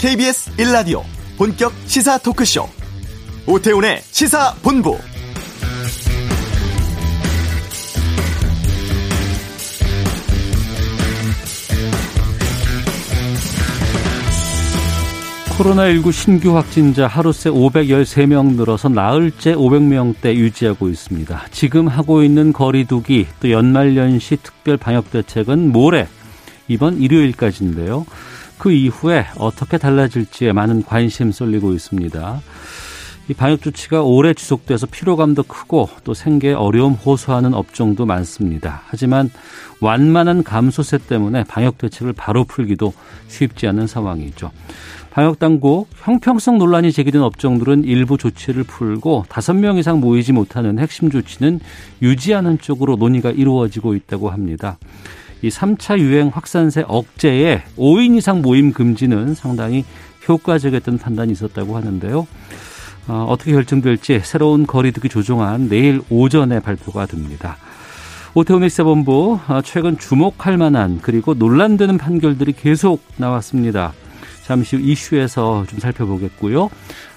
KBS 1라디오 본격 시사 토크쇼 오태훈의 시사본부 코로나19 신규 확진자 하루새 513명 늘어서 나흘째 500명대 유지하고 있습니다. 지금 하고 있는 거리두기 또 연말연시 특별 방역 대책은 모레 이번 일요일까지인데요. 그 이후에 어떻게 달라질지에 많은 관심 쏠리고 있습니다. 이 방역 조치가 오래 지속돼서 피로감도 크고 또 생계에 어려움 호소하는 업종도 많습니다. 하지만 완만한 감소세 때문에 방역 대책을 바로 풀기도 쉽지 않은 상황이죠. 방역 당국 형평성 논란이 제기된 업종들은 일부 조치를 풀고 다섯 명 이상 모이지 못하는 핵심 조치는 유지하는 쪽으로 논의가 이루어지고 있다고 합니다. 이 3차 유행 확산세 억제에 5인 이상 모임 금지는 상당히 효과적이었던 판단이 있었다고 하는데요. 어, 어떻게 결정될지 새로운 거리두기 조정안 내일 오전에 발표가 됩니다. 오태훈의 시사본부 어, 최근 주목할 만한 그리고 논란되는 판결들이 계속 나왔습니다. 잠시 후 이슈에서 좀 살펴보겠고요.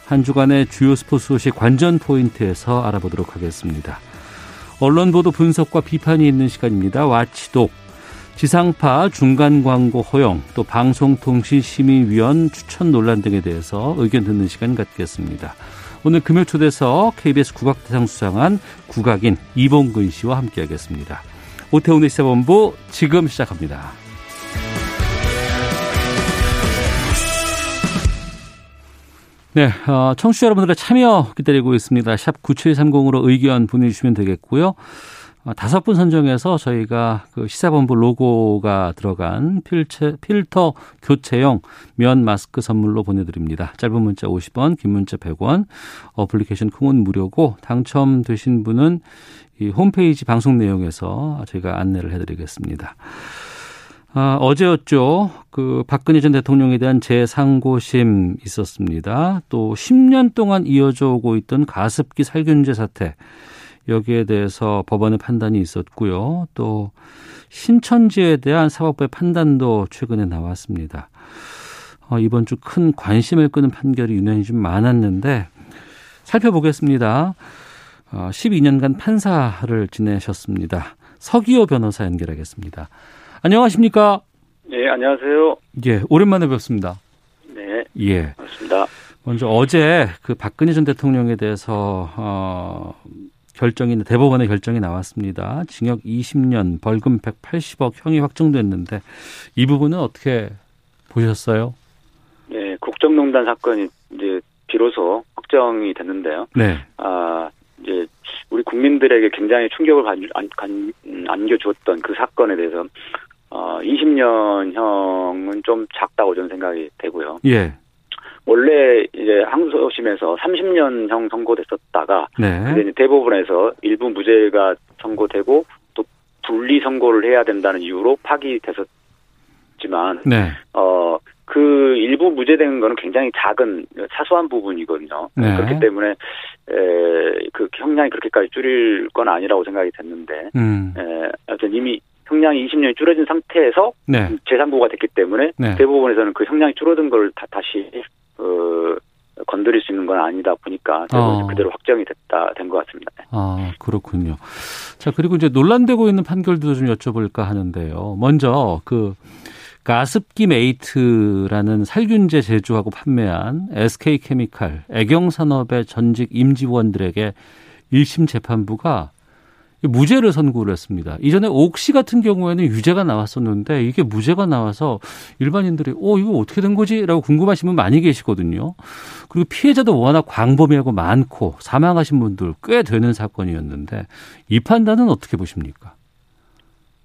한 주간의 주요 스포츠 소식 관전 포인트에서 알아보도록 하겠습니다. 언론 보도 분석과 비판이 있는 시간입니다. 와치독 지상파 중간 광고 허용, 또 방송통신심의위원 추천 논란 등에 대해서 의견 듣는 시간 갖겠습니다. 오늘 금요 초대서 KBS 국악대상 수상한 국악인 이봉근 씨와 함께하겠습니다. 오태훈의 시사본부 지금 시작합니다. 네, 어, 청취자 여러분들의 참여 기다리고 있습니다. 샵 9730으로 의견 보내주시면 되겠고요. 어, 다섯 분 선정해서 저희가 그 시사본부 로고가 들어간 필체, 필터 교체용 면 마스크 선물로 보내드립니다. 짧은 문자 50원, 긴 문자 100원, 어플리케이션 콩은 무료고 당첨되신 분은 이 홈페이지 방송 내용에서 저희가 안내를 해드리겠습니다. 아, 어제였죠. 그 박근혜 전 대통령에 대한 재상고심 있었습니다. 또 10년 동안 이어져 오고 있던 가습기 살균제 사태. 여기에 대해서 법원의 판단이 있었고요. 또 신천지에 대한 사법부의 판단도 최근에 나왔습니다. 어, 이번 주 큰 관심을 끄는 판결이 유난히 좀 많았는데 살펴보겠습니다. 어, 12년간 판사를 지내셨습니다. 서기호 변호사 연결하겠습니다. 안녕하십니까? 네, 안녕하세요. 예, 오랜만에 뵙습니다. 네. 예. 반갑습니다. 먼저 어제 그 박근혜 전 대통령에 대해서 어 결정이 대법원의 결정이 나왔습니다. 징역 20년, 벌금 180억 형이 확정됐는데 이 부분은 어떻게 보셨어요? 네, 국정농단 사건이 이제 비로소 확정이 됐는데요. 네. 아, 이제 우리 국민들에게 굉장히 충격을 안, 안, 안, 안겨주었던 그 사건에 대해서 어, 20년형은 좀 작다고 저는 생각이 되고요. 예. 원래 이제 항소심에서 30년형 선고됐었다가 네. 근데 이제 대법원에서 일부 무죄가 선고되고 또 분리 선고를 해야 된다는 이유로 파기됐었지만 네. 어그 일부 무죄된 거는 굉장히 작은 사소한 부분이거든요. 네. 그렇기 때문에 에, 그 형량이 그렇게까지 줄일 건 아니라고 생각이 됐는데 음. 에, 하여튼 이미 형량이 20년이 줄어진 상태에서 네. 재상고가 됐기 때문에 네. 대법원에서는 그 형량이 줄어든 걸 다, 다시 어, 건드릴 수 있는 건 아니다 보니까 어. 그대로 확정이 됐다 된 것 같습니다. 아, 그렇군요. 자, 그리고 이제 논란되고 있는 판결도 좀 여쭤볼까 하는데요. 먼저 그 가습기 메이트라는 살균제 제조하고 판매한 SK 케미칼 애경 산업의 전직 임직원들에게 1심 재판부가 무죄를 선고를 했습니다. 이전에 옥시 같은 경우에는 유죄가 나왔었는데 이게 무죄가 나와서 일반인들이 어 이거 어떻게 된 거지라고 궁금하신 분 많이 계시거든요. 그리고 피해자도 워낙 광범위하고 많고 사망하신 분들 꽤 되는 사건이었는데 이 판단은 어떻게 보십니까?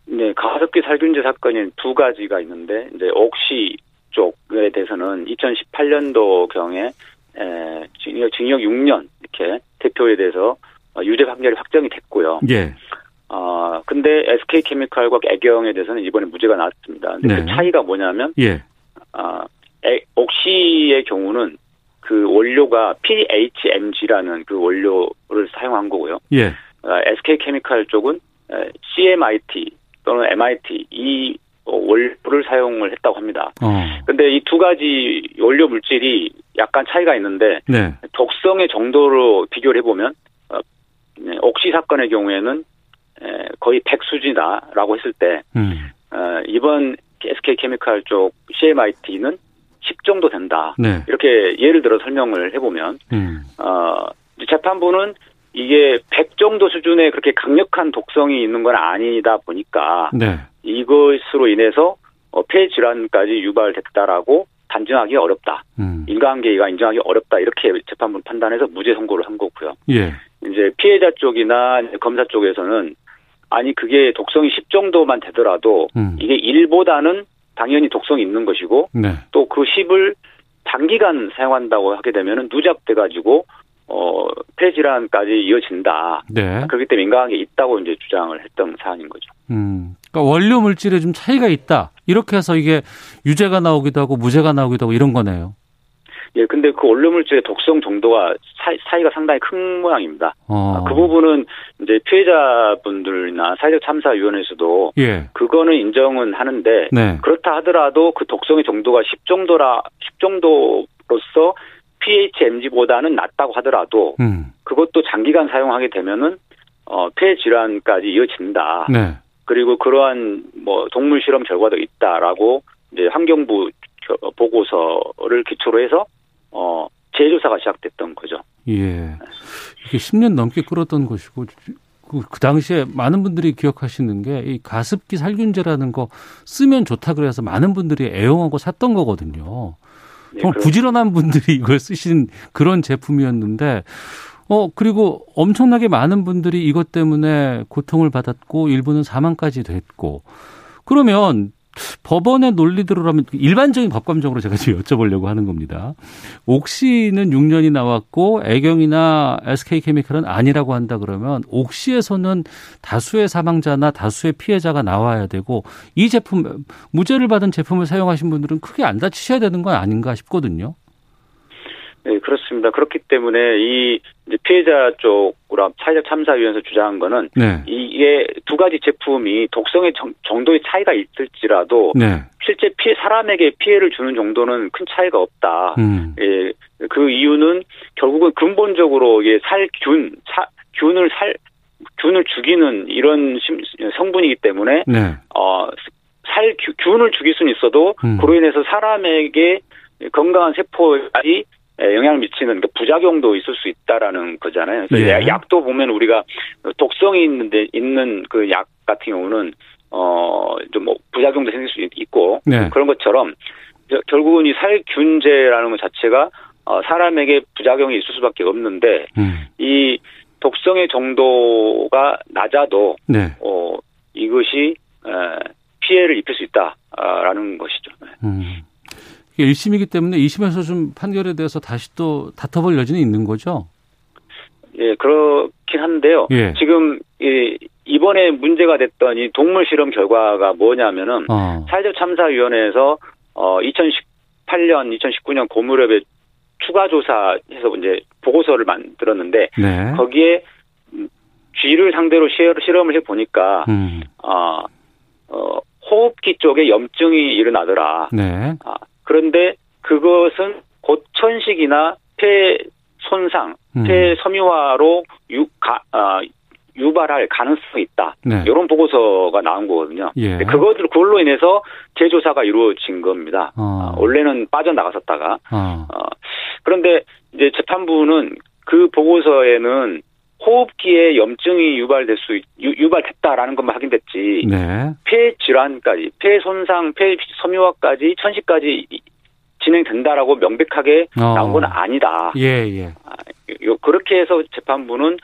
네, 가습기 살균제 사건이 두 가지가 있는데 이제 옥시 쪽에 대해서는 2018년도 경에 에, 징역, 징역 6년 이렇게 대표에 대해서 어, 유죄 판결이 확정이 됐고요. 예. 어, 근데 SK 케미칼과 애경에 대해서는 이번에 무죄가 나왔습니다. 근데 네. 그 차이가 뭐냐면 예. 아, 에, 옥시의 경우는 그 원료가 PHMG라는 그 원료를 사용한 거고요. 예. 아, SK 케미칼 쪽은 에, CMIT 또는 MIT 이 원료를 사용을 했다고 합니다. 어. 근데 이 두 가지 원료 물질이 약간 차이가 있는데 네. 독성의 정도로 비교를 해보면 어, 네, 옥시 사건의 경우에는 에, 거의 100 수준이다라고 했을 때 음. 어, 이번 SK 케미칼 쪽 CMIT는 10 정도 된다. 네. 이렇게 예를 들어 설명을 해보면 음. 어, 재판부는 이게 100 정도 수준의 그렇게 강력한 독성이 있는 건 아니다 보니까 네. 이것으로 인해서 어, 폐 질환까지 유발됐다라고 단정하기 어렵다. 음. 인과관계가 인정하기 어렵다. 이렇게 재판부 판단해서 무죄 선고를 한 거고요. 예. 이제 피해자 쪽이나 검사 쪽에서는 아니 그게 독성이 10 정도만 되더라도 음. 이게 1보다는 당연히 독성이 있는 것이고 네. 또그 10을 단기간 사용한다고 하게 되면은 누적돼 가지고 어 폐질환까지 이어진다. 네. 그렇기 때문에 인과관계 있다고 이제 주장을 했던 사안인 거죠. 음. 그러니까 원료 물질에 좀 차이가 있다. 이렇게 해서 이게 유죄가 나오기도 하고 무죄가 나오기도 하고 이런 거네요. 예, 근데 그 원료 물질의 독성 정도가 차이, 차이 가 상당히 큰 모양입니다. 어. 그 부분은 이제 피해자분들이나 사회적 참사위원회에서도 예. 그거는 인정은 하는데 네. 그렇다 하더라도 그 독성의 정도가 10 정도라 10 정도로서 PHMG보다는 낮다고 하더라도 음. 그것도 장기간 사용하게 되면은 어, 폐 질환까지 이어진다. 네. 그리고 그러한 뭐 동물 실험 결과도 있다라고 이제 환경부 겨- 보고서를 기초로 해서 어 재조사가 시작됐던 거죠. 예. 이게 10년 넘게 끌었던 것이고 그, 그 당시에 많은 분들이 기억하시는 게 이 가습기 살균제라는 거 쓰면 좋다 그래서 많은 분들이 애용하고 샀던 거거든요. 네, 정말 그런- 부지런한 분들이 이걸 쓰신 그런 제품이었는데 어 그리고 엄청나게 많은 분들이 이것 때문에 고통을 받았고 일부는 사망까지 됐고 그러면 법원의 논리대로라면 일반적인 법감정으로 제가 지금 여쭤보려고 하는 겁니다. 옥시는 6년이 나왔고 애경이나 SK케미칼은 아니라고 한다 그러면 옥시에서는 다수의 사망자나 다수의 피해자가 나와야 되고 이 제품 무죄를 받은 제품을 사용하신 분들은 크게 안 다치셔야 되는 건 아닌가 싶거든요. 네, 그렇습니다. 그렇기 때문에 이 이제 피해자 쪽으로 사회적 참사위원회에서 주장한 거는 네. 이게 두 가지 제품이 독성의 정, 정도의 차이가 있을지라도 네. 실제 피해 사람에게 피해를 주는 정도는 큰 차이가 없다. 음. 예, 그 이유는 결국은 근본적으로 이게 살균, 사, 균을 살 균을 죽이는 이런 심- 성분이기 때문에 네. 어, 살 균- 균을 죽일 수는 있어도 음. 그로 인해서 사람에게 건강한 세포에 영향을 미치는 그 부작용도 있을 수 있다라는 거잖아요. 그래서 예. 약도 보면 우리가 독성이 있는데 있는 그 약 같은 경우는 어좀 뭐 부작용도 생길 수 있고 네. 그런 것처럼 저- 결국은 이 살균제라는 것 자체가 어, 사람에게 부작용이 있을 수밖에 없는데 음. 이 독성의 정도가 낮아도 네. 어, 이것이 에, 피해를 입힐 수 있다라는 것이죠. 네. 음. 이게 1심이기 때문에 2심에서 좀 판결에 대해서 다시 또 다퉈볼 여지는 있는 거죠? 예, 그렇긴 한데요. 예. 지금 이 이번에 문제가 됐던 이 동물 실험 결과가 뭐냐면은 어. 사회적 참사위원회에서 어 2018년, 2019년 고무렵에 추가 조사해서 이제 보고서를 만들었는데 네. 거기에 음, 쥐를 상대로 시- 실험을 해 보니까 음. 어, 어, 호흡기 쪽에 염증이 일어나더라. 네. 아, 그런데 그것은 고천식이나 폐 손상, 음. 폐 섬유화로 유, 가, 아, 유발할 가능성이 있다. 네. 이런 보고서가 나온 거거든요. 예. 그것들 그걸로 인해서 재조사가 이루어진 겁니다. 어. 아, 원래는 빠져나갔었다가 어. 어, 그런데 이제 재판부는 그 보고서에는 호흡기에 염증이 유발될 수 있- 유, 유발됐다라는 것만 확인됐지 네. 폐 질환까지 폐 손상, 폐 섬유화까지 천식까지 이- 진행된다라고 명백하게 어. 나온 건 아니다. 예, 예. 아, 요- 그렇게 해서 재판부는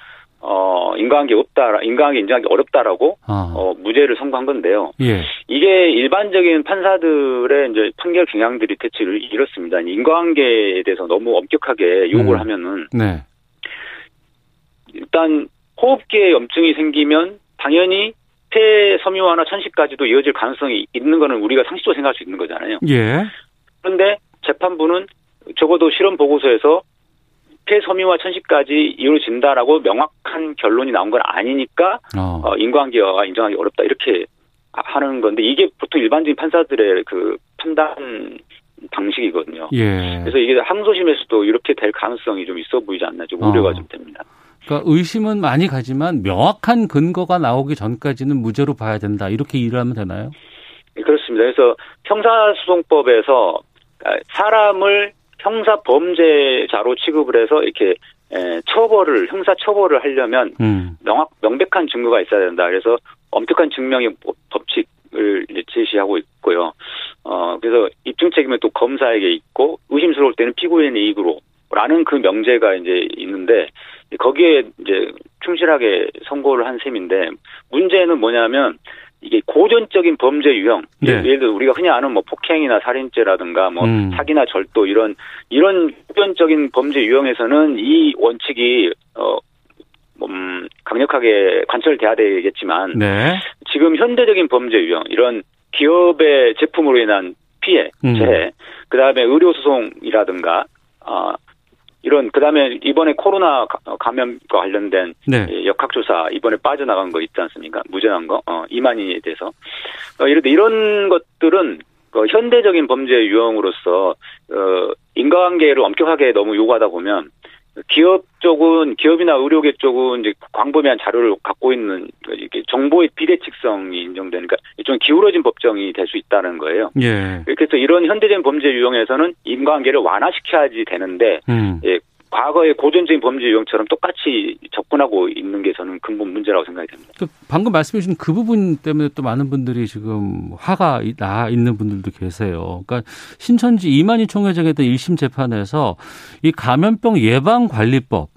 어 인과관계 없다, 인과관계 인정하기 어렵다라고 어. 어 무죄를 선고한 건데요. 예. 이게 일반적인 판사들의 이제 판결 경향들이 대체 이렇습니다. 인과관계에 대해서 너무 엄격하게 요구를 음. 하면은 네. 일단 호흡기에 염증이 생기면 당연히 폐 섬유화나 천식까지도 이어질 가능성이 있는 거는 우리가 상식적으로 생각할 수 있는 거잖아요. 예. 그런데 재판부는 적어도 실험 보고서에서 폐 섬유화 천식까지 이루어진다라고 명확한 결론이 나온 건 아니니까 어. 어, 인과관계가 인정하기 어렵다 이렇게 하는 건데 이게 보통 일반적인 판사들의 그 판단 방식이거든요. 예. 그래서 이게 항소심에서도 이렇게 될 가능성이 좀 있어 보이지 않나 좀 우려가 어. 좀 됩니다. 그러니까 의심은 많이 가지만 명확한 근거가 나오기 전까지는 무죄로 봐야 된다. 이렇게 일하면 되나요? 예, 그렇습니다. 그래서 형사소송법에서 아, 사람을 형사 범죄자로 취급을 해서 이렇게 에, 처벌을 형사 처벌을 하려면 음. 명확 명백한 증거가 있어야 된다. 그래서 엄격한 증명의 법- 법칙을 제시하고 있고요. 어 그래서 입증 책임은 또 검사에게 있고 의심스러울 때는 피고인의 이익으로라는 그 명제가 이제 있는데 거기에 이제 충실하게 선고를 한 셈인데 문제는 뭐냐면 이게 고전적인 범죄 유형 네. 예를 들어 우리가 흔히 아는 뭐 폭행이나 살인죄라든가 뭐 음. 사기나 절도 이런 이런 고전적인 범죄 유형에서는 이 원칙이 어 음, 강력하게 관철돼야 되겠지만 네. 지금 현대적인 범죄 유형 이런 기업의 제품으로 인한 피해, 음. 재해, 그 다음에 의료 소송이라든가 아 이런 그다음에 이번에 코로나 가- 감염과 관련된 네. 예, 역학조사 이번에 빠져나간 거 있지 않습니까? 무죄한 거, 어, 이만희에 대해서. 어, 이런데 이런 것들은 그 현대적인 범죄 유형으로서 어, 인과관계를 엄격하게 너무 요구하다 보면 기업 쪽은 기업이나 의료계 쪽은 이제 광범위한 자료를 갖고 있는 그 이게 정보의 비대칭성이 인정되니까 좀 기울어진 법정이 될 수 있다는 거예요. 예. 그래서 이런 현대적인 범죄 유형에서는 인과관계를 완화시켜야지 되는데 음. 예, 과거의 고전적인 범죄 유형처럼 똑같이 접근하고 있는 게 저는 근본 문제라고 생각이 됩니다. 또 방금 말씀해 주신 그 부분 때문에 또 많은 분들이 지금 화가 이- 나 있는 분들도 계세요. 그러니까 신천지 이만희 총회장에 대한 1심 재판에서 이 감염병 예방 관리법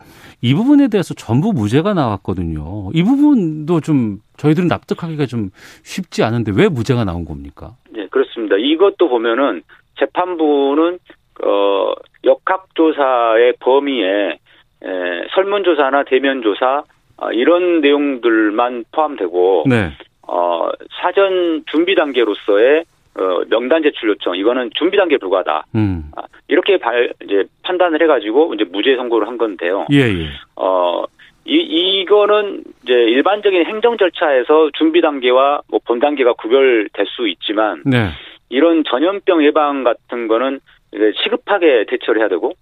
이 부분에 대해서 전부 무죄가 나왔거든요. 이 부분도 좀 저희들은 납득하기가 좀 쉽지 않은데 왜 무죄가 나온 겁니까? 예, 그렇습니다. 이것도 보면은 재판부는 어 역학조사의 범위에 에, 설문조사나 대면조사 아, 이런 내용들만 포함되고 네. 어 사전 준비 단계로서의 어, 명단 제출 요청 이거는 준비 단계에 불과하다. 음. 아, 이렇게 발 이제 판단을 해가지고 이제 무죄 선고를 한 건데요. 예, 예. 어, 이, 이거는 이제 일반적인 행정 절차에서 준비 단계와 뭐본 단계가 구별될 수 있지만 네. 이런 전염병 예방 같은 거는 시급하게 대처를 해야 되고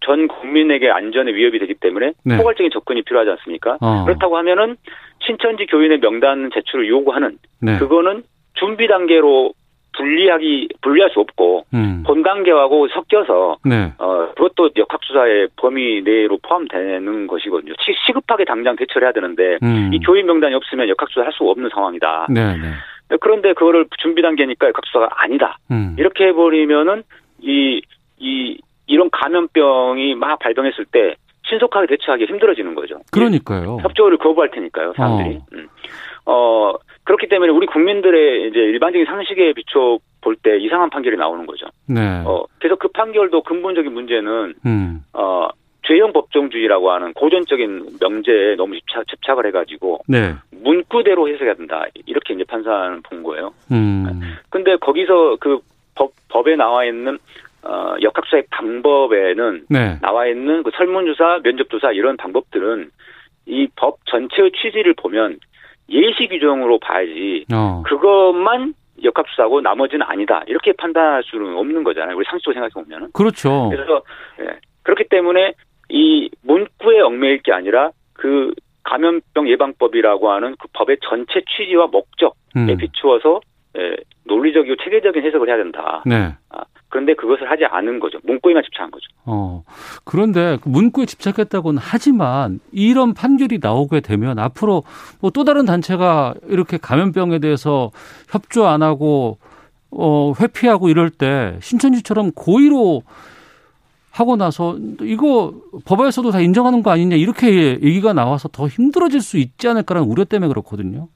전 국민에게 안전에 위협이 되기 때문에 네. 포괄적인 접근이 필요하지 않습니까? 어. 그렇다고 하면은 신천지 교인의 명단 제출을 요구하는 네. 그거는 준비 단계로 분리하기 분리할 수 없고 음. 본 단계하고 섞여서 네. 어, 그것도 역학 수사의 범위 내로 포함되는 것이거든요. 시, 시급하게 당장 대처를 해야 되는데, 음. 이 교인 명단이 없으면 역학 수사 할 수가 없는 상황이다. 네, 네. 그런데 그거를 준비 단계니까 역학 수사가 아니다. 음. 이렇게 해버리면은, 이, 이, 이런 감염병이 막 발병했을 때, 신속하게 대처하기 힘들어지는 거죠. 그러니까요. 협조를 거부할 테니까요, 사람들이. 어. 음. 어, 그렇기 때문에 우리 국민들의 이제 일반적인 상식에 비춰 볼 때 이상한 판결이 나오는 거죠. 네. 어, 그래서 그 판결도 근본적인 문제는 음. 어, 죄형 법정주의라고 하는 고전적인 명제에 너무 집착, 집착을 해가지고 네. 문구대로 해석해야 된다 이렇게 이제 판사는 본 거예요. 음. 근데 거기서 그 법, 법에 나와 있는 어, 역학수사의 방법에는 네. 나와 있는 그 설문조사, 면접조사 이런 방법들은 이 법 전체의 취지를 보면 예시 규정으로 봐야지 어. 그것만 역학수사고 나머지는 아니다 이렇게 판단할 수는 없는 거잖아요. 우리 상식적으로 생각해 보면은. 그렇죠. 그래서 예, 그렇기 때문에 이 문구에 얽매일 게 아니라 그 감염병 예방법이라고 하는 그 법의 전체 취지와 목적에 음. 비추어서 예, 논리적이고 체계적인 해석을 해야 된다. 네. 아, 그런데 그것을 하지 않은 거죠. 문구에만 집착한 거죠. 어. 그런데 그 문구에 집착했다고는 하지만 이런 판결이 나오게 되면 앞으로 뭐 또 다른 단체가 이렇게 감염병에 대해서 협조 안 하고 어 회피하고 이럴 때 신천지처럼 고의로 하고 나서 이거 법에서도 다 인정하는 거 아니냐 이렇게 얘기가 나와서 더 힘들어질 수 있지 않을까라는 우려 때문에 그렇거든요.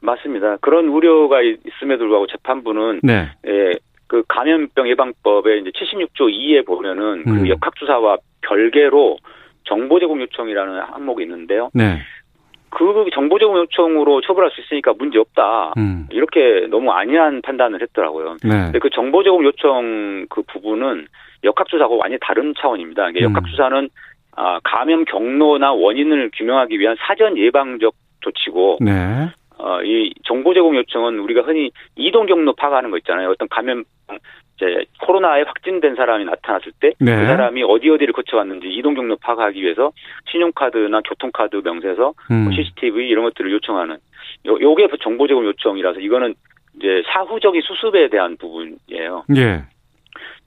맞습니다. 그런 우려가 있- 있음에도 불구하고 재판부는 네. 예, 그 감염병 예방법의 이제 76조 2에 보면은 음. 그 역학수사와 별개로 정보 제공 요청이라는 항목이 있는데요. 네. 그 정보 제공 요청으로 처벌할 수 있으니까 문제 없다. 음. 이렇게 너무 안이한 판단을 했더라고요. 네. 근데 그 정보 제공 요청 그 부분은 역학수사하고 완전히 다른 차원입니다. 이게 음. 역학수사는 아, 감염 경로나 원인을 규명하기 위한 사전 예방적 조치고 네. 어, 어, 이 정보 제공 요청은 우리가 흔히 이동 경로 파악하는 거 있잖아요. 어떤 감염 이제 코로나에 확진된 사람이 나타났을 때그 네. 사람이 어디 어디를 거쳐왔는지 이동 경로 파악하기 위해서 신용카드나 교통카드 명세서 음. 뭐 CCTV 이런 것들을 요청하는 요 요게 정보 제공 요청이라서 이거는 이제 사후적인 수습에 대한 부분이에요. 예.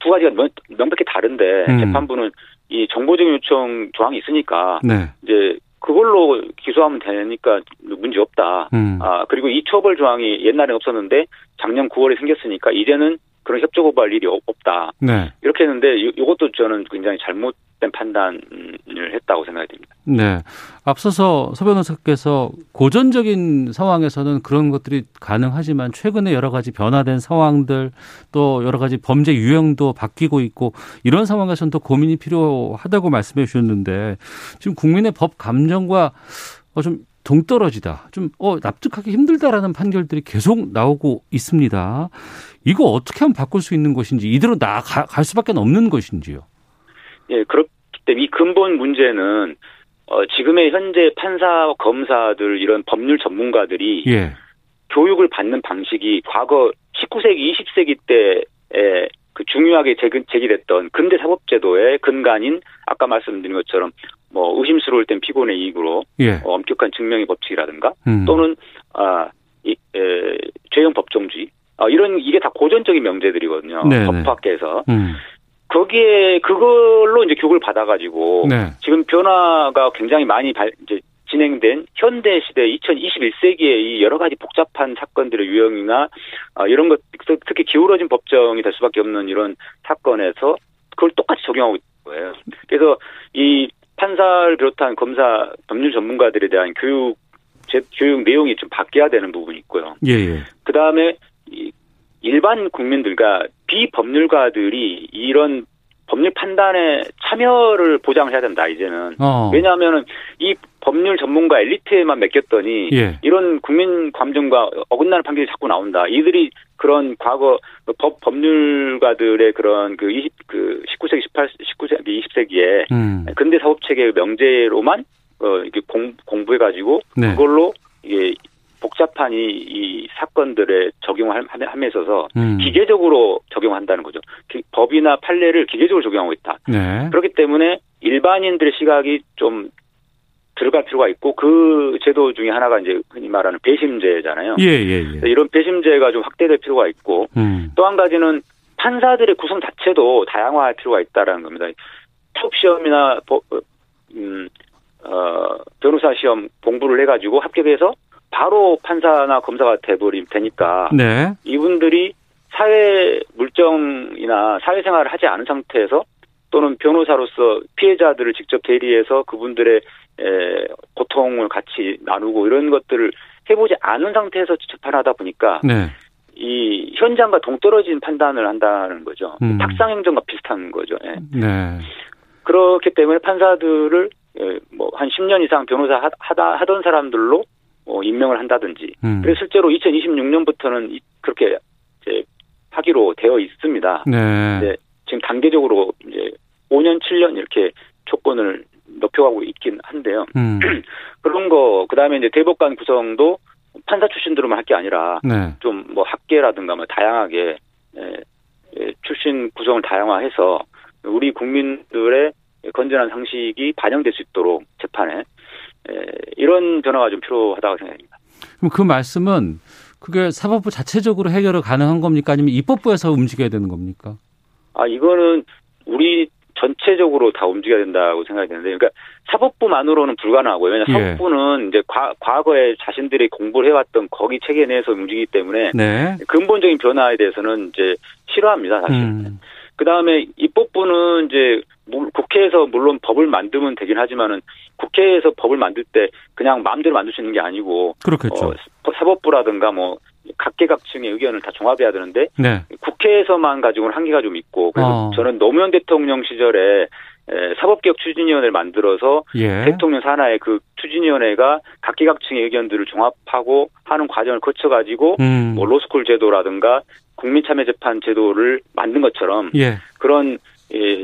두 가지가 명, 명백히 다른데 음. 재판부는 이 정보 제공 요청 조항이 있으니까 네. 이제 그걸로 기소하면 되니까 문제 없다. 음. 아 그리고 이 처벌 조항이 옛날에 없었는데 작년 9월에 생겼으니까 이제는 그런 협조 고발 일이 없- 없다. 네. 이렇게 했는데 요, 요것도 저는 굉장히 잘못된 판단을 했다고 생각이 됩니다. 네. 앞서서 서 변호사께서 고전적인 상황에서는 그런 것들이 가능하지만 최근에 여러 가지 변화된 상황들 또 여러 가지 범죄 유형도 바뀌고 있고 이런 상황에서는 더 고민이 필요하다고 말씀해 주셨는데 지금 국민의 법 감정과 어, 좀 동떨어지다. 좀, 어, 납득하기 힘들다라는 판결들이 계속 나오고 있습니다. 이거 어떻게 하면 바꿀 수 있는 것인지, 이대로 나갈 수밖에 없는 것인지요. 예, 그렇기 때문에 이 근본 문제는 어, 지금의 현재 판사, 검사들 이런 법률 전문가들이 예. 교육을 받는 방식이 과거 19세기, 20세기 때에 그 중요하게 제기- 제기됐던 근대 사법제도의 근간인 아까 말씀드린 것처럼 뭐 의심스러울 땐 피고의 이익으로 예. 어, 엄격한 증명의 법칙이라든가 음. 또는 아, 이, 에, 죄형 법정주의 아, 이런 이게 다 고전적인 명제들이거든요. 네네. 법학계에서 음. 거기에 그걸로 이제 교육을 받아가지고 네. 지금 변화가 굉장히 많이 발, 이제 진행된 현대 시대 2021세기의 이 여러 가지 복잡한 사건들의 유형이나 아, 이런 것 특히 기울어진 법정이 될 수밖에 없는 이런 사건에서 그걸 똑같이 적용하고 있는 거예요. 그래서 이 판사를 비롯한 검사 법률 전문가들에 대한 교육 제, 교육 내용이 좀 바뀌어야 되는 부분이 있고요. 예, 예. 그 다음에 일반 국민들과 비법률가들이 이런 법률 판단에 참여를 보장해야 된다 이제는 어. 왜냐하면은 이 법률 전문가 엘리트에만 맡겼더니 예. 이런 국민 감정과 어긋나는 판결이 자꾸 나온다. 이들이 그런 과거 법 법률가들의 그런 그 20, 그 19세기 18 19세기 20세기에 음. 근대 사법 체계의 명제로만 어 이게 공 공부해 가지고 네. 그걸로 복잡한 이, 이 사건들에 적용을 함- 함에 있어서 음. 기계적으로 적용한다는 거죠. 기- 법이나 판례를 기계적으로 적용하고 있다. 네. 그렇기 때문에 일반인들의 시각이 좀 들어갈 필요가 있고 그 제도 중에 하나가 이제 흔히 말하는 배심제잖아요. 예, 예, 예. 이런 배심제가 좀 확대될 필요가 있고 음. 또한 가지는 판사들의 구성 자체도 다양화할 필요가 있다라는 겁니다. 투업 시험이나 법- 음, 어, 변호사 시험 공부를 해가지고 합격해서 바로 판사나 검사가 돼버리면 되니까 네. 이분들이 사회 물정이나 사회생활을 하지 않은 상태에서 또는 변호사로서 피해자들을 직접 대리해서 그분들의 에, 고통을 같이 나누고 이런 것들을 해보지 않은 상태에서 재판하다 보니까 네. 이 현장과 동떨어진 판단을 한다는 거죠. 음. 탁상 행정과 비슷한 거죠. 예. 네. 그렇기 때문에 판사들을 뭐 한 10년 이상 변호사 하- 하다 하던 사람들로 어, 임명을 한다든지. 음. 그래서 실제로 2026년부터는 그렇게 이제 하기로 되어 있습니다. 네. 네. 지금 단계적으로 이제 5년, 7년 이렇게 조건을 높여가고 있긴 한데요. 음. 그런 거 그 다음에 이제 대법관 구성도 판사 출신들만 할 게 아니라 네. 좀뭐 학계라든가 뭐 다양하게 에, 에, 출신 구성을 다양화해서 우리 국민들의 건전한 상식이 반영될 수 있도록 재판에 에, 이런 변화가 좀 필요하다고 생각합니다. 그럼 그 말씀은 그게 사법부 자체적으로 해결이 가능한 겁니까? 아니면 입법부에서 움직여야 되는 겁니까? 아 이거는 우리 전체적으로 다 움직여야 된다고 생각이 되는데, 그러니까 사법부만으로는 불가능하고요. 왜냐 예. 사법부는 이제 과, 과거에 자신들이 공부를 해왔던 거기 체계 내에서 움직이기 때문에 네. 근본적인 변화에 대해서는 이제 싫어합니다, 사실. 음. 그 다음에 입법부는 이제 물- 국회에서 물론 법을 만들면 되긴 하지만은 국회에서 법을 만들 때 그냥 마음대로 만들 수 있는 게 아니고 그렇겠죠. 어, 사법부라든가 뭐 각계각층의 의견을 다 종합해야 되는데 네. 국회에서만 가지고는 한계가 좀 있고 그래서 어. 저는 노무현 대통령 시절에 에, 사법개혁 추진위원회를 만들어서 예. 대통령 산하의 그 추진위원회가 각계각층의 의견들을 종합하고 하는 과정을 거쳐가지고 음. 뭐 로스쿨 제도라든가 국민참여재판 제도를 만든 것처럼 예. 그런 예,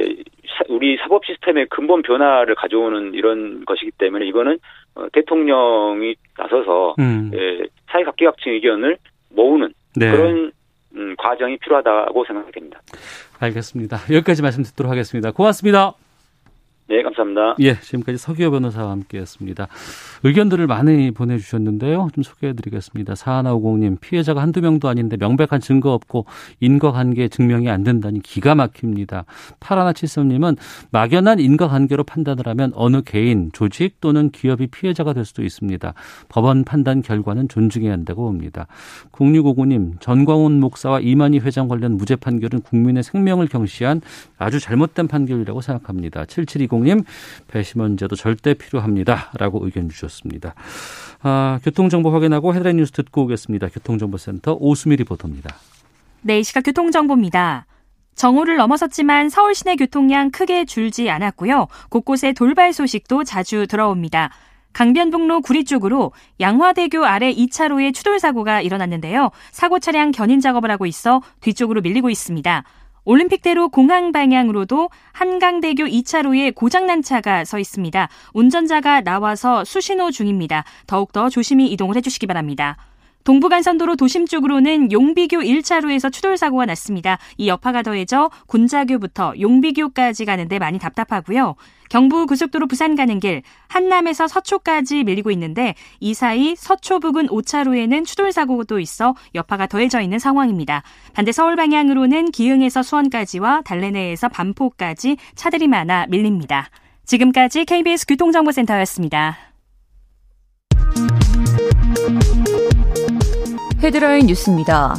사- 우리 사법 시스템의 근본 변화를 가져오는 이런 것이기 때문에 이거는 어, 대통령이 나서서 음. 예, 사회각계각층 의견을 모으는 네. 그런 음, 과정이 필요하다고 생각이 됩니다. 알겠습니다. 여기까지 말씀 듣도록 하겠습니다. 고맙습니다. 네, 감사합니다. 예, 지금까지 서기호 변호사와 함께했습니다. 의견들을 많이 보내주셨는데요. 좀 소개해드리겠습니다. 사하나오공님 피해자가 한두 명도 아닌데 명백한 증거 없고 인과관계 증명이 안 된다니 기가 막힙니다. 파라나치스님은 막연한 인과관계로 판단을 하면 어느 개인, 조직 또는 기업이 피해자가 될 수도 있습니다. 법원 판단 결과는 존중해야 한다고 봅니다. 0659님 전광훈 목사와 이만희 회장 관련 무죄 판결은 국민의 생명을 경시한 아주 잘못된 판결이라고 생각합니다. 7720님 배심원제도 절대 필요합니다. 라고 의견 주셨습니다. 아, 교통정보 확인하고 헤드라인 뉴스 듣고 오겠습니다. 교통정보센터 오수미 리포터입니다. 네, 이 시각 교통정보입니다. 정오를 넘어섰지만 서울 시내 교통량 크게 줄지 않았고요. 곳곳에 돌발 소식도 자주 들어옵니다. 강변북로 구리 쪽으로 양화대교 아래 2차로에 추돌 사고가 일어났는데요. 사고 차량 견인 작업을 하고 있어 뒤쪽으로 밀리고 있습니다. 올림픽대로 공항 방향으로도 한강대교 2차로에 고장난 차가 서 있습니다. 운전자가 나와서 수신호 중입니다. 더욱더 조심히 이동을 해주시기 바랍니다. 동부간선도로 도심 쪽으로는 용비교 1차로에서 추돌 사고가 났습니다. 이 여파가 더해져 군자교부터 용비교까지 가는데 많이 답답하고요. 경부 고속도로 부산 가는 길 한남에서 서초까지 밀리고 있는데 이 사이 서초 부근 5차로에는 추돌 사고도 있어 여파가 더해져 있는 상황입니다. 반대 서울 방향으로는 기흥에서 수원까지와 달래내에서 반포까지 차들이 많아 밀립니다. 지금까지 KBS 교통정보센터였습니다. 헤드라인 뉴스입니다.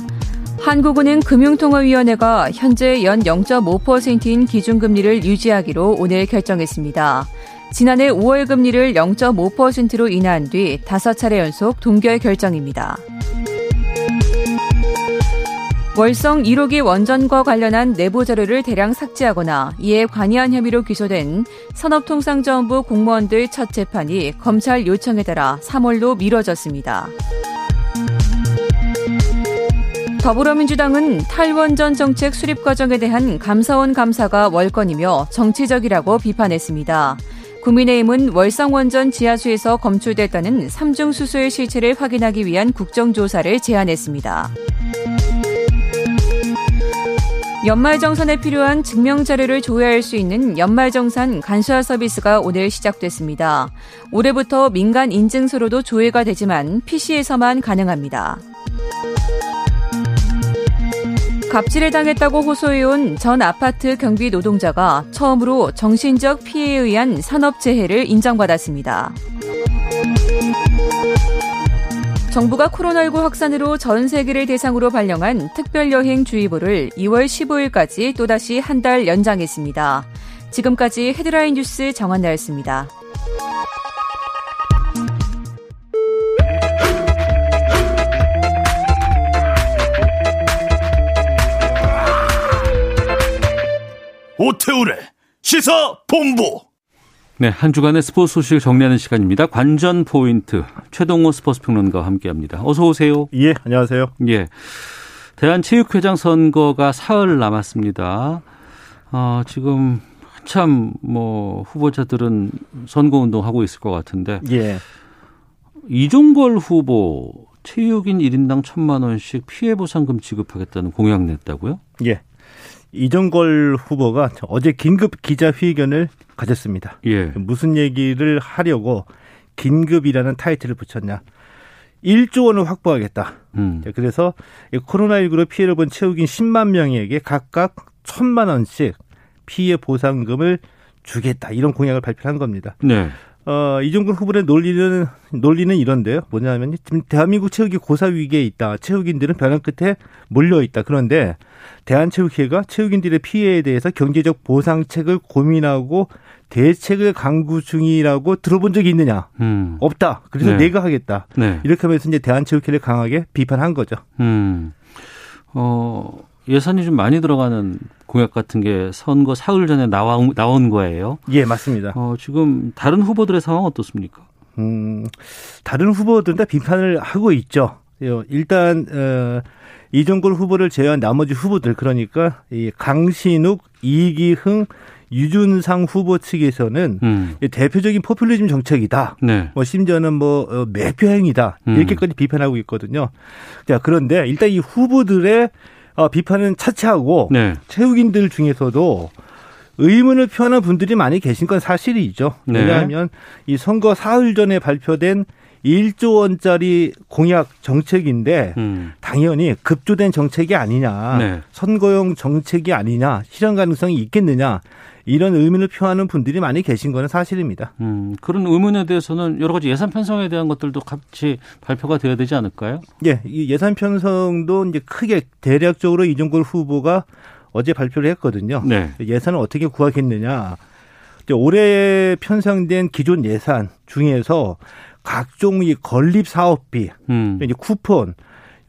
한국은행 금융통화위원회가 현재 연 0.5%인 기준금리를 유지하기로 오늘 결정했습니다. 지난해 5월 금리를 0.5%로 인하한 뒤 5차례 연속 동결 결정입니다. 월성 1호기 원전과 관련한 내부 자료를 대량 삭제하거나 이에 관여한 혐의로 기소된 산업통상자원부 공무원들 첫 재판이 검찰 요청에 따라 3월로 미뤄졌습니다. 더불어민주당은 탈원전 정책 수립 과정에 대한 감사원 감사가 월권이며 정치적이라고 비판했습니다. 국민의힘은 월성원전 지하수에서 검출됐다는 삼중 수소의 실체를 확인하기 위한 국정조사를 제안했습니다. 연말정산에 필요한 증명자료를 조회할 수 있는 연말정산 간소화 서비스가 오늘 시작됐습니다. 올해부터 민간 인증서로도 조회가 되지만 PC에서만 가능합니다. 갑질을 당했다고 호소해온 전 아파트 경비 노동자가 처음으로 정신적 피해에 의한 산업재해를 인정받았습니다. 정부가 코로나19 확산으로 전 세계를 대상으로 발령한 특별여행주의보를 2월 15일까지 또다시 한 달 연장했습니다. 지금까지 헤드라인 뉴스 정한나였습니다. 오태우래 시사 본부. 네, 한 주간의 스포츠 소식을 정리하는 시간입니다. 관전 포인트 최동호 스포츠 평론가와 함께합니다. 어서 오세요. 예, 안녕하세요. 예, 대한체육회장 선거가 사흘 남았습니다. 어, 지금 한참 뭐 후보자들은 선거 운동하고 있을 것 같은데 예. 이종걸 후보 체육인 1인당 천만 원씩 피해 보상금 지급하겠다는 공약 냈다고요? 예. 이종걸 후보가 어제 긴급 기자회견을 가졌습니다. 예. 무슨 얘기를 하려고 긴급이라는 타이틀을 붙였냐. 1조 원을 확보하겠다. 음. 그래서 코로나19로 피해를 본 체육인 10만 명에게 각각 천만 원씩 피해 보상금을 주겠다. 이런 공약을 발표한 겁니다. 네. 어, 이종근 후보의 논리는, 논리는 이런데요. 뭐냐면, 지금 대한민국 체육이 고사 위기에 있다. 체육인들은 변화 끝에 몰려 있다. 그런데 대한체육회가 체육인들의 피해에 대해서 경제적 보상책을 고민하고 대책을 강구 중이라고 들어본 적이 있느냐? 음. 없다. 그래서 네. 내가 하겠다. 네. 이렇게 하면서 이제 대한체육회를 강하게 비판한 거죠. 음. 어, 예산이 좀 많이 들어가는 공약 같은 게 선거 사흘 전에 나와, 나온 거예요. 예, 맞습니다. 어, 지금 다른 후보들의 상황 어떻습니까? 음, 다른 후보들은 다 비판을 하고 있죠. 어, 일단, 어, 이종걸 후보를 제외한 나머지 후보들, 그러니까, 이 강신욱, 이기흥, 유준상 후보 측에서는 음. 대표적인 포퓰리즘 정책이다. 네. 뭐 심지어는 뭐 어, 매표 행위다 음. 이렇게까지 비판하고 있거든요. 자 그런데 일단 이 후보들의 어, 비판은 차치하고 네. 체육인들 중에서도 의문을 표하는 분들이 많이 계신 건 사실이죠. 네. 왜냐하면 이 선거 사흘 전에 발표된 1조 원짜리 공약 정책인데 음. 당연히 급조된 정책이 아니냐, 네. 선거용 정책이 아니냐, 실현 가능성이 있겠느냐 이런 의문을 표하는 분들이 많이 계신 거는 사실입니다. 음, 그런 의문에 대해서는 여러 가지 예산 편성에 대한 것들도 같이 발표가 돼야 되지 않을까요? 예, 이 예산 편성도 이제 크게 대략적으로 이종걸 후보가 어제 발표를 했거든요. 네. 예산을 어떻게 구하겠느냐. 올해 편성된 기존 예산 중에서 각종 이 건립 사업비, 음. 이제 쿠폰,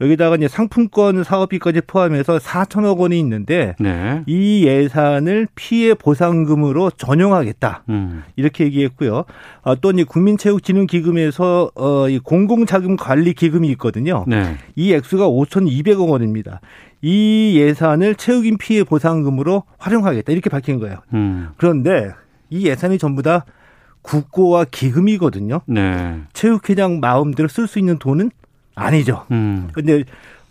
여기다가 이제 상품권 사업비까지 포함해서 4천억 원이 있는데 네. 이 예산을 피해 보상금으로 전용하겠다. 음. 이렇게 얘기했고요. 아, 또 이제 국민체육진흥기금에서 어, 이 공공자금 관리 기금이 있거든요. 네. 이 액수가 5,200억 원입니다. 이 예산을 체육인 피해 보상금으로 활용하겠다 이렇게 밝힌 거예요. 음. 그런데 이 예산이 전부 다 국고와 기금이거든요. 네. 체육회장 마음대로 쓸 수 있는 돈은 아니죠. 음. 근데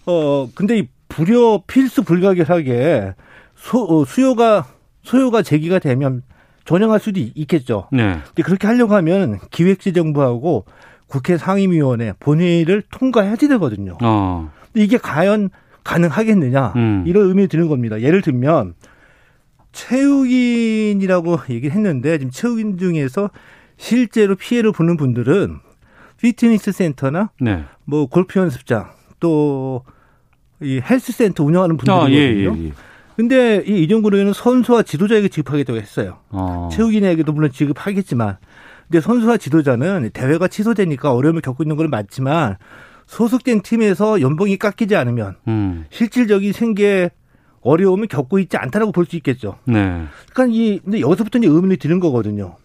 어 근데 이 불여 필수 불가결하게 소, 어, 수요가 소요가 제기가 되면 전용할 수도 있- 있겠죠. 네. 근데 그렇게 하려고 하면 기획재정부하고 국회 상임위원회 본회의를 통과해야지 되거든요. 어. 근데 이게 과연 가능하겠느냐 음. 이런 의미 드는 겁니다. 예를 들면 체육인이라고 얘기를 했는데 지금 체육인 중에서 실제로 피해를 보는 분들은 피트니스 센터나 네. 뭐 골프 연습장 또 이 헬스센터 운영하는 아, 예, 분들이거든요. 예, 예. 근데 이 이정구로는 선수와 지도자에게 지급하겠다고 했어요. 어. 체육인에게도 물론 지급하겠지만, 근데 선수와 지도자는 대회가 취소되니까 어려움을 겪고 있는 건 맞지만 소속된 팀에서 연봉이 깎이지 않으면 음. 실질적인 생계 어려움을 겪고 있지 않다라고 볼 수 있겠죠. 네. 그러니까 이 근데 여기서부터 이제 의문이 드는 거거든요.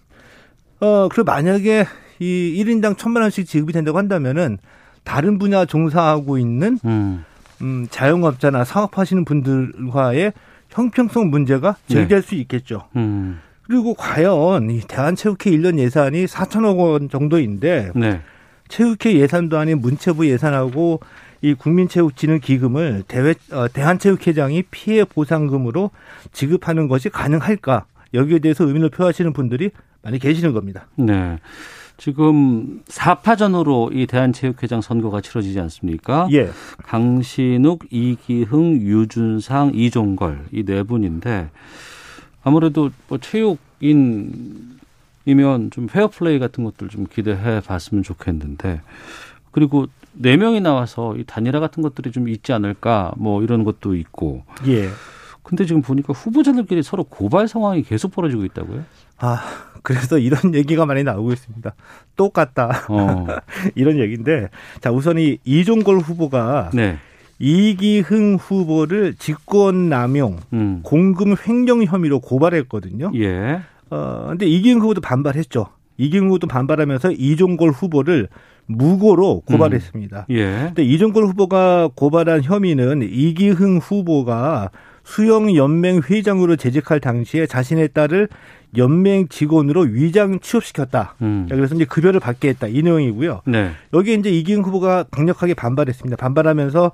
어, 그리고 만약에 이 1인당 천만 원씩 지급이 된다고 한다면은 다른 분야 종사하고 있는 음. 음, 자영업자나 사업하시는 분들과의 형평성 문제가 제기될 수 있겠죠. 음. 그리고 과연 이 대한체육회 1년 예산이 4천억 원 정도인데 네. 체육회 예산도 아닌 문체부 예산하고 이 국민체육진흥기금을 대회 어, 대한체육회장이 피해 보상금으로 지급하는 것이 가능할까? 여기에 대해서 의문을 표하시는 분들이 많이 계시는 겁니다. 네. 지금 4파전으로 이 대한체육회장 선거가 치러지지 않습니까? 예. 강신욱, 이기흥, 유준상, 이종걸 이 네 분인데 아무래도 뭐 체육인이면 좀 페어플레이 같은 것들 좀 기대해 봤으면 좋겠는데 그리고 네 명이 나와서 이 단일화 같은 것들이 좀 있지 않을까 뭐 이런 것도 있고 예. 근데 지금 보니까 후보자들끼리 서로 고발 상황이 계속 벌어지고 있다고요? 아, 그래서 이런 얘기가 많이 나오고 있습니다. 똑같다. 어. 이런 얘기인데 자, 우선 이 이종걸 후보가 네. 이기흥 후보를 직권 남용, 음. 공금 횡령 혐의로 고발했거든요. 예. 어, 근데 이기흥 후보도 반발했죠. 이기흥 후보도 반발하면서 이종걸 후보를 무고로 고발했습니다. 예. 근데 이종걸 후보가 고발한 혐의는 이기흥 후보가 수영 연맹 회장으로 재직할 당시에 자신의 딸을 연맹 직원으로 위장 취업시켰다. 음. 그래서 이제 급여를 받게 했다. 이 내용이고요. 네. 여기에 이제 이기흥 후보가 강력하게 반발했습니다. 반발하면서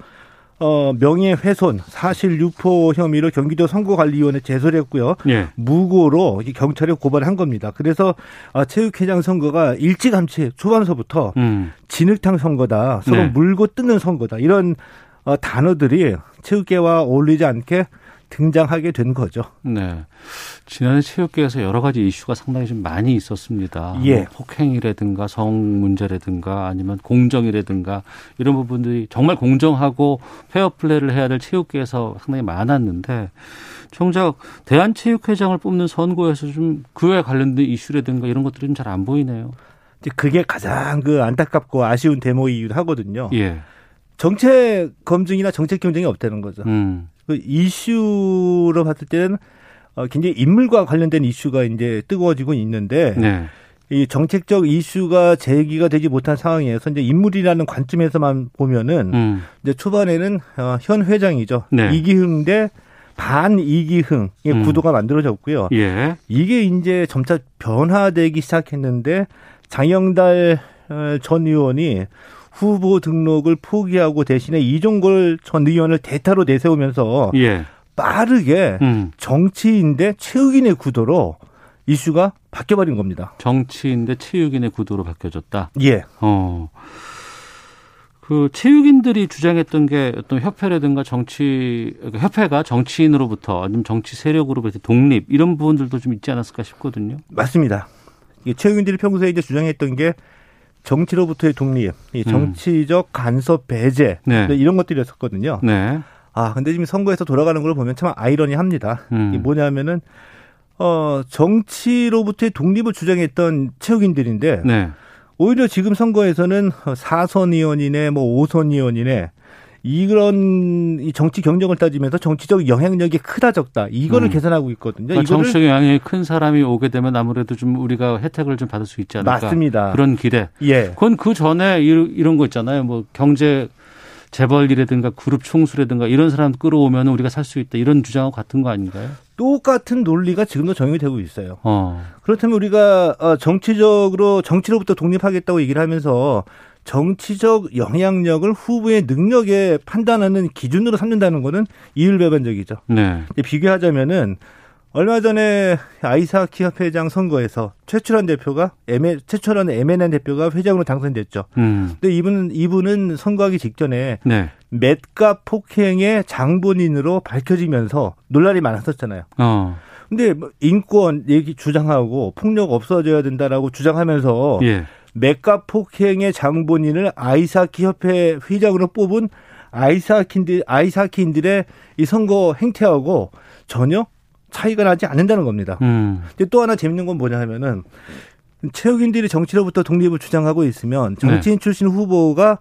어, 명예훼손, 사실 유포 혐의로 경기도 선거관리위원회 제소를 했고요. 예. 무고로 이 경찰에 고발한 겁니다. 그래서 아, 체육회장 선거가 일찌감치 초반서부터 음. 진흙탕 선거다, 서로 네. 물고 뜯는 선거다 이런 어, 단어들이 체육계와 어울리지 않게 등장하게 된 거죠. 네. 지난해 체육계에서 여러 가지 이슈가 상당히 좀 많이 있었습니다. 예. 뭐 폭행이라든가 성 문제라든가 아니면 공정이라든가 이런 부분들이 정말 공정하고 페어플레이를 해야 될 체육계에서 상당히 많았는데 정작 대한체육회장을 뽑는 선거에서 좀 그에 관련된 이슈라든가 이런 것들이 좀 잘 안 보이네요. 이제 그게 가장 그 안타깝고 아쉬운 대목이기도 하거든요. 예. 정책 검증이나 정책 경쟁이 없다는 거죠. 음. 그 이슈로 봤을 때는 어, 굉장히 인물과 관련된 이슈가 이제 뜨거워지고 있는데 네. 이 정책적 이슈가 제기가 되지 못한 상황에서 이제 인물이라는 관점에서만 보면은 음. 이제 초반에는 어, 현 회장이죠 네. 이기흥 대 반 이기흥의 음. 구도가 만들어졌고요. 예. 이게 이제 점차 변화되기 시작했는데 장영달 어, 전 의원이 후보 등록을 포기하고 대신에 이종걸 전 의원을 대타로 내세우면서 예. 빠르게 음. 정치인대 체육인의 구도로 이슈가 바뀌어버린 겁니다. 정치인대 체육인의 구도로 바뀌어졌다. 예. 어. 그 체육인들이 주장했던 게 어떤 협회라든가 정치 그러니까 협회가 정치인으로부터 아니면 정치 세력으로부터 독립 이런 부분들도 좀 있지 않았을까 싶거든요. 맞습니다. 체육인들이 평소에 이제 주장했던 게 정치로부터의 독립, 이 정치적 간섭 배제 네. 이런 것들이었었거든요. 네. 아 근데 지금 선거에서 돌아가는 걸 보면 참 아이러니합니다. 음. 이게 뭐냐면은 어 정치로부터의 독립을 주장했던 체육인들인데 네. 오히려 지금 선거에서는 사선 의원이네 뭐 오선 의원이네 이런 이 정치 경쟁을 따지면서 정치적 영향력이 크다 적다 이거를 음. 계산하고 있거든요. 그러니까 정치적 영향이 큰 사람이 오게 되면 아무래도 좀 우리가 혜택을 좀 받을 수 있지 않을까. 맞습니다. 그런 기대. 예. 그건 그 전에 이- 이런 거 있잖아요. 뭐 경제 재벌이라든가 그룹 총수라든가 이런 사람 끌어오면 우리가 살 수 있다. 이런 주장하고 같은 거 아닌가요? 똑같은 논리가 지금도 적용이 되고 있어요. 어. 그렇다면 우리가 어, 정치적으로 정치로부터 독립하겠다고 얘기를 하면서 정치적 영향력을 후보의 능력에 판단하는 기준으로 삼는다는 거는 이율배반적이죠. 네. 비교하자면은 얼마 전에 아이사키 협회장 선거에서 최철환 대표가 M 최철환 M&N 대표가 회장으로 당선됐죠. 음. 근데 이분은 이분은 선거하기 직전에 네. 맷값 폭행의 장본인으로 밝혀지면서 논란이 많았었잖아요. 어. 근데 뭐 인권 얘기 주장하고 폭력 없어져야 된다라고 주장하면서 예. 맥값 폭행의 장본인을 아이사키 협회 회장으로 뽑은 아이사키인들 아이사키인들의 이 선거 행태하고 전혀 차이가 나지 않는다는 겁니다. 음. 근데 또 하나 재밌는 건 뭐냐 하면은 체육인들이 정치로부터 독립을 주장하고 있으면 정치인 출신 후보가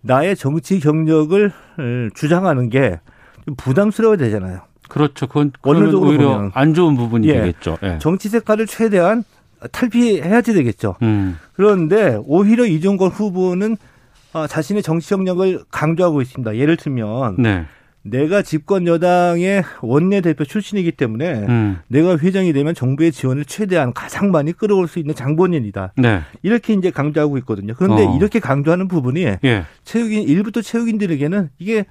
나의 정치 경력을 어, 주장하는 게좀 부담스러워야 되잖아요. 그렇죠. 그건 원론적으로 오히려 보면. 안 좋은 부분이 예. 되겠죠. 예. 정치 색깔을 최대한 탈피해야 지 되겠죠. 음. 그런데 오히려 이종걸 후보는 아, 자신의 정치 경력을 강조하고 있습니다. 예를 들면 네. 내가 집권 여당의 원내대표 출신이기 때문에 음. 내가 회장이 되면 정부의 지원을 최대한 가장 많이 끌어올 수 있는 장본인이다. 네. 이렇게 이제 강조하고 있거든요. 그런데 어. 이렇게 강조하는 부분이 예. 체육인 일부터 체육인들에게는 이게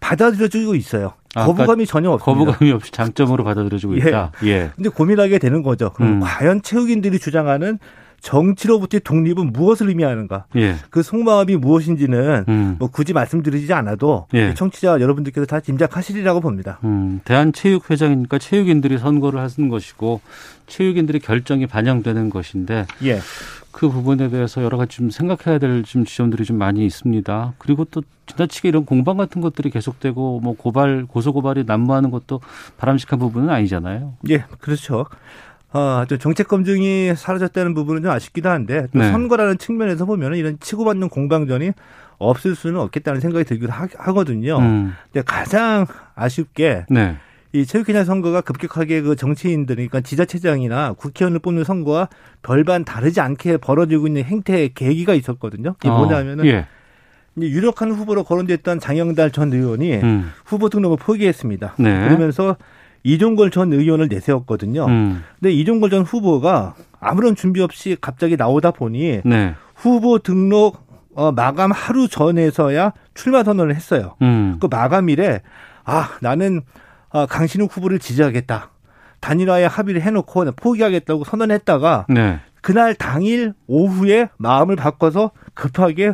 받아들여지고 있어요. 아, 거부감이 전혀 없습니다. 거부감이 없이 장점으로 받아들여지고 예. 있다. 예. 근데 고민하게 되는 거죠. 그럼 음. 과연 체육인들이 주장하는 정치로부터의 독립은 무엇을 의미하는가? 예. 그 속마음이 무엇인지는 음. 뭐 굳이 말씀드리지 않아도 예. 청취자 여러분들께서 다 짐작하시리라고 봅니다. 음, 대한체육회장이니까 체육인들이 선거를 하는 것이고 체육인들의 결정이 반영되는 것인데 예. 그 부분에 대해서 여러 가지 좀 생각해야 될 좀 지점들이 좀 많이 있습니다. 그리고 또 지나치게 이런 공방 같은 것들이 계속되고 뭐 고발 고소 고발이 난무하는 것도 바람직한 부분은 아니잖아요. 예, 그렇죠. 아, 좀 정책 검증이 사라졌다는 부분은 좀 아쉽기도 한데 또 네. 선거라는 측면에서 보면 은 이런 치고받는 공방전이 없을 수는 없겠다는 생각이 들기도 하, 하거든요. 음, 근데 가장 아쉽게 네. 이 체육회장 선거가 급격하게 그 정치인들, 그러니까 지자체장이나 국회의원을 뽑는 선거와 별반 다르지 않게 벌어지고 있는 행태의 계기가 있었거든요. 이게 어, 뭐냐면은 예. 이제 유력한 후보로 거론됐던 장영달 전 의원이 음, 후보 등록을 포기했습니다. 네. 그러면서 이종걸 전 의원을 내세웠거든요. 음, 근데 이종걸 전 후보가 아무런 준비 없이 갑자기 나오다 보니 네. 후보 등록 어, 마감 하루 전에서야 출마 선언을 했어요. 음, 그 마감일에 아 나는 아, 강신욱 후보를 지지하겠다. 단일화에 합의를 해놓고 포기하겠다고 선언했다가 네. 그날 당일 오후에 마음을 바꿔서 급하게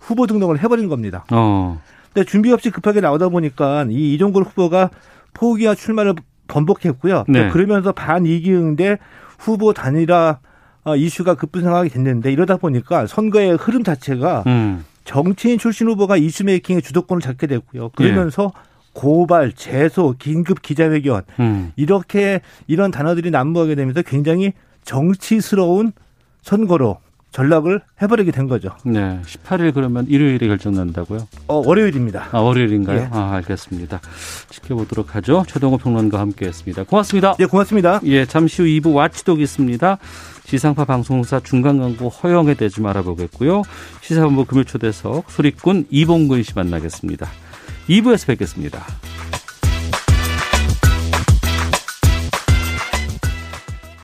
후보 등록을 해버린 겁니다. 어, 근데 준비 없이 급하게 나오다 보니까 이 이종걸 후보가 포기와 출마를 번복했고요. 네. 그러면서 반이기응대 후보 단일화 어, 이슈가 급부상하게 됐는데 이러다 보니까 선거의 흐름 자체가 음, 정치인 출신 후보가 이슈 메이킹의 주도권을 잡게 됐고요. 그러면서 고발, 제소, 긴급 기자회견 음. 이렇게 이런 단어들이 난무하게 되면서 굉장히 정치스러운 선거로 전락을 해버리게 된 거죠. 네. 18일 그러면 일요일에 결정난다고요? 어, 월요일입니다. 아, 월요일인가요? 예. 아, 알겠습니다. 지켜보도록 하죠. 최동호 평론가와 함께 했습니다. 고맙습니다. 네, 고맙습니다. 예, 잠시 후 2부 와치독 있습니다. 지상파 방송사 중간 광고 허용에 대해 좀 알아보겠고요. 시사본부 금요초대석 수리꾼 이봉근 씨 만나겠습니다. 2부에서 뵙겠습니다.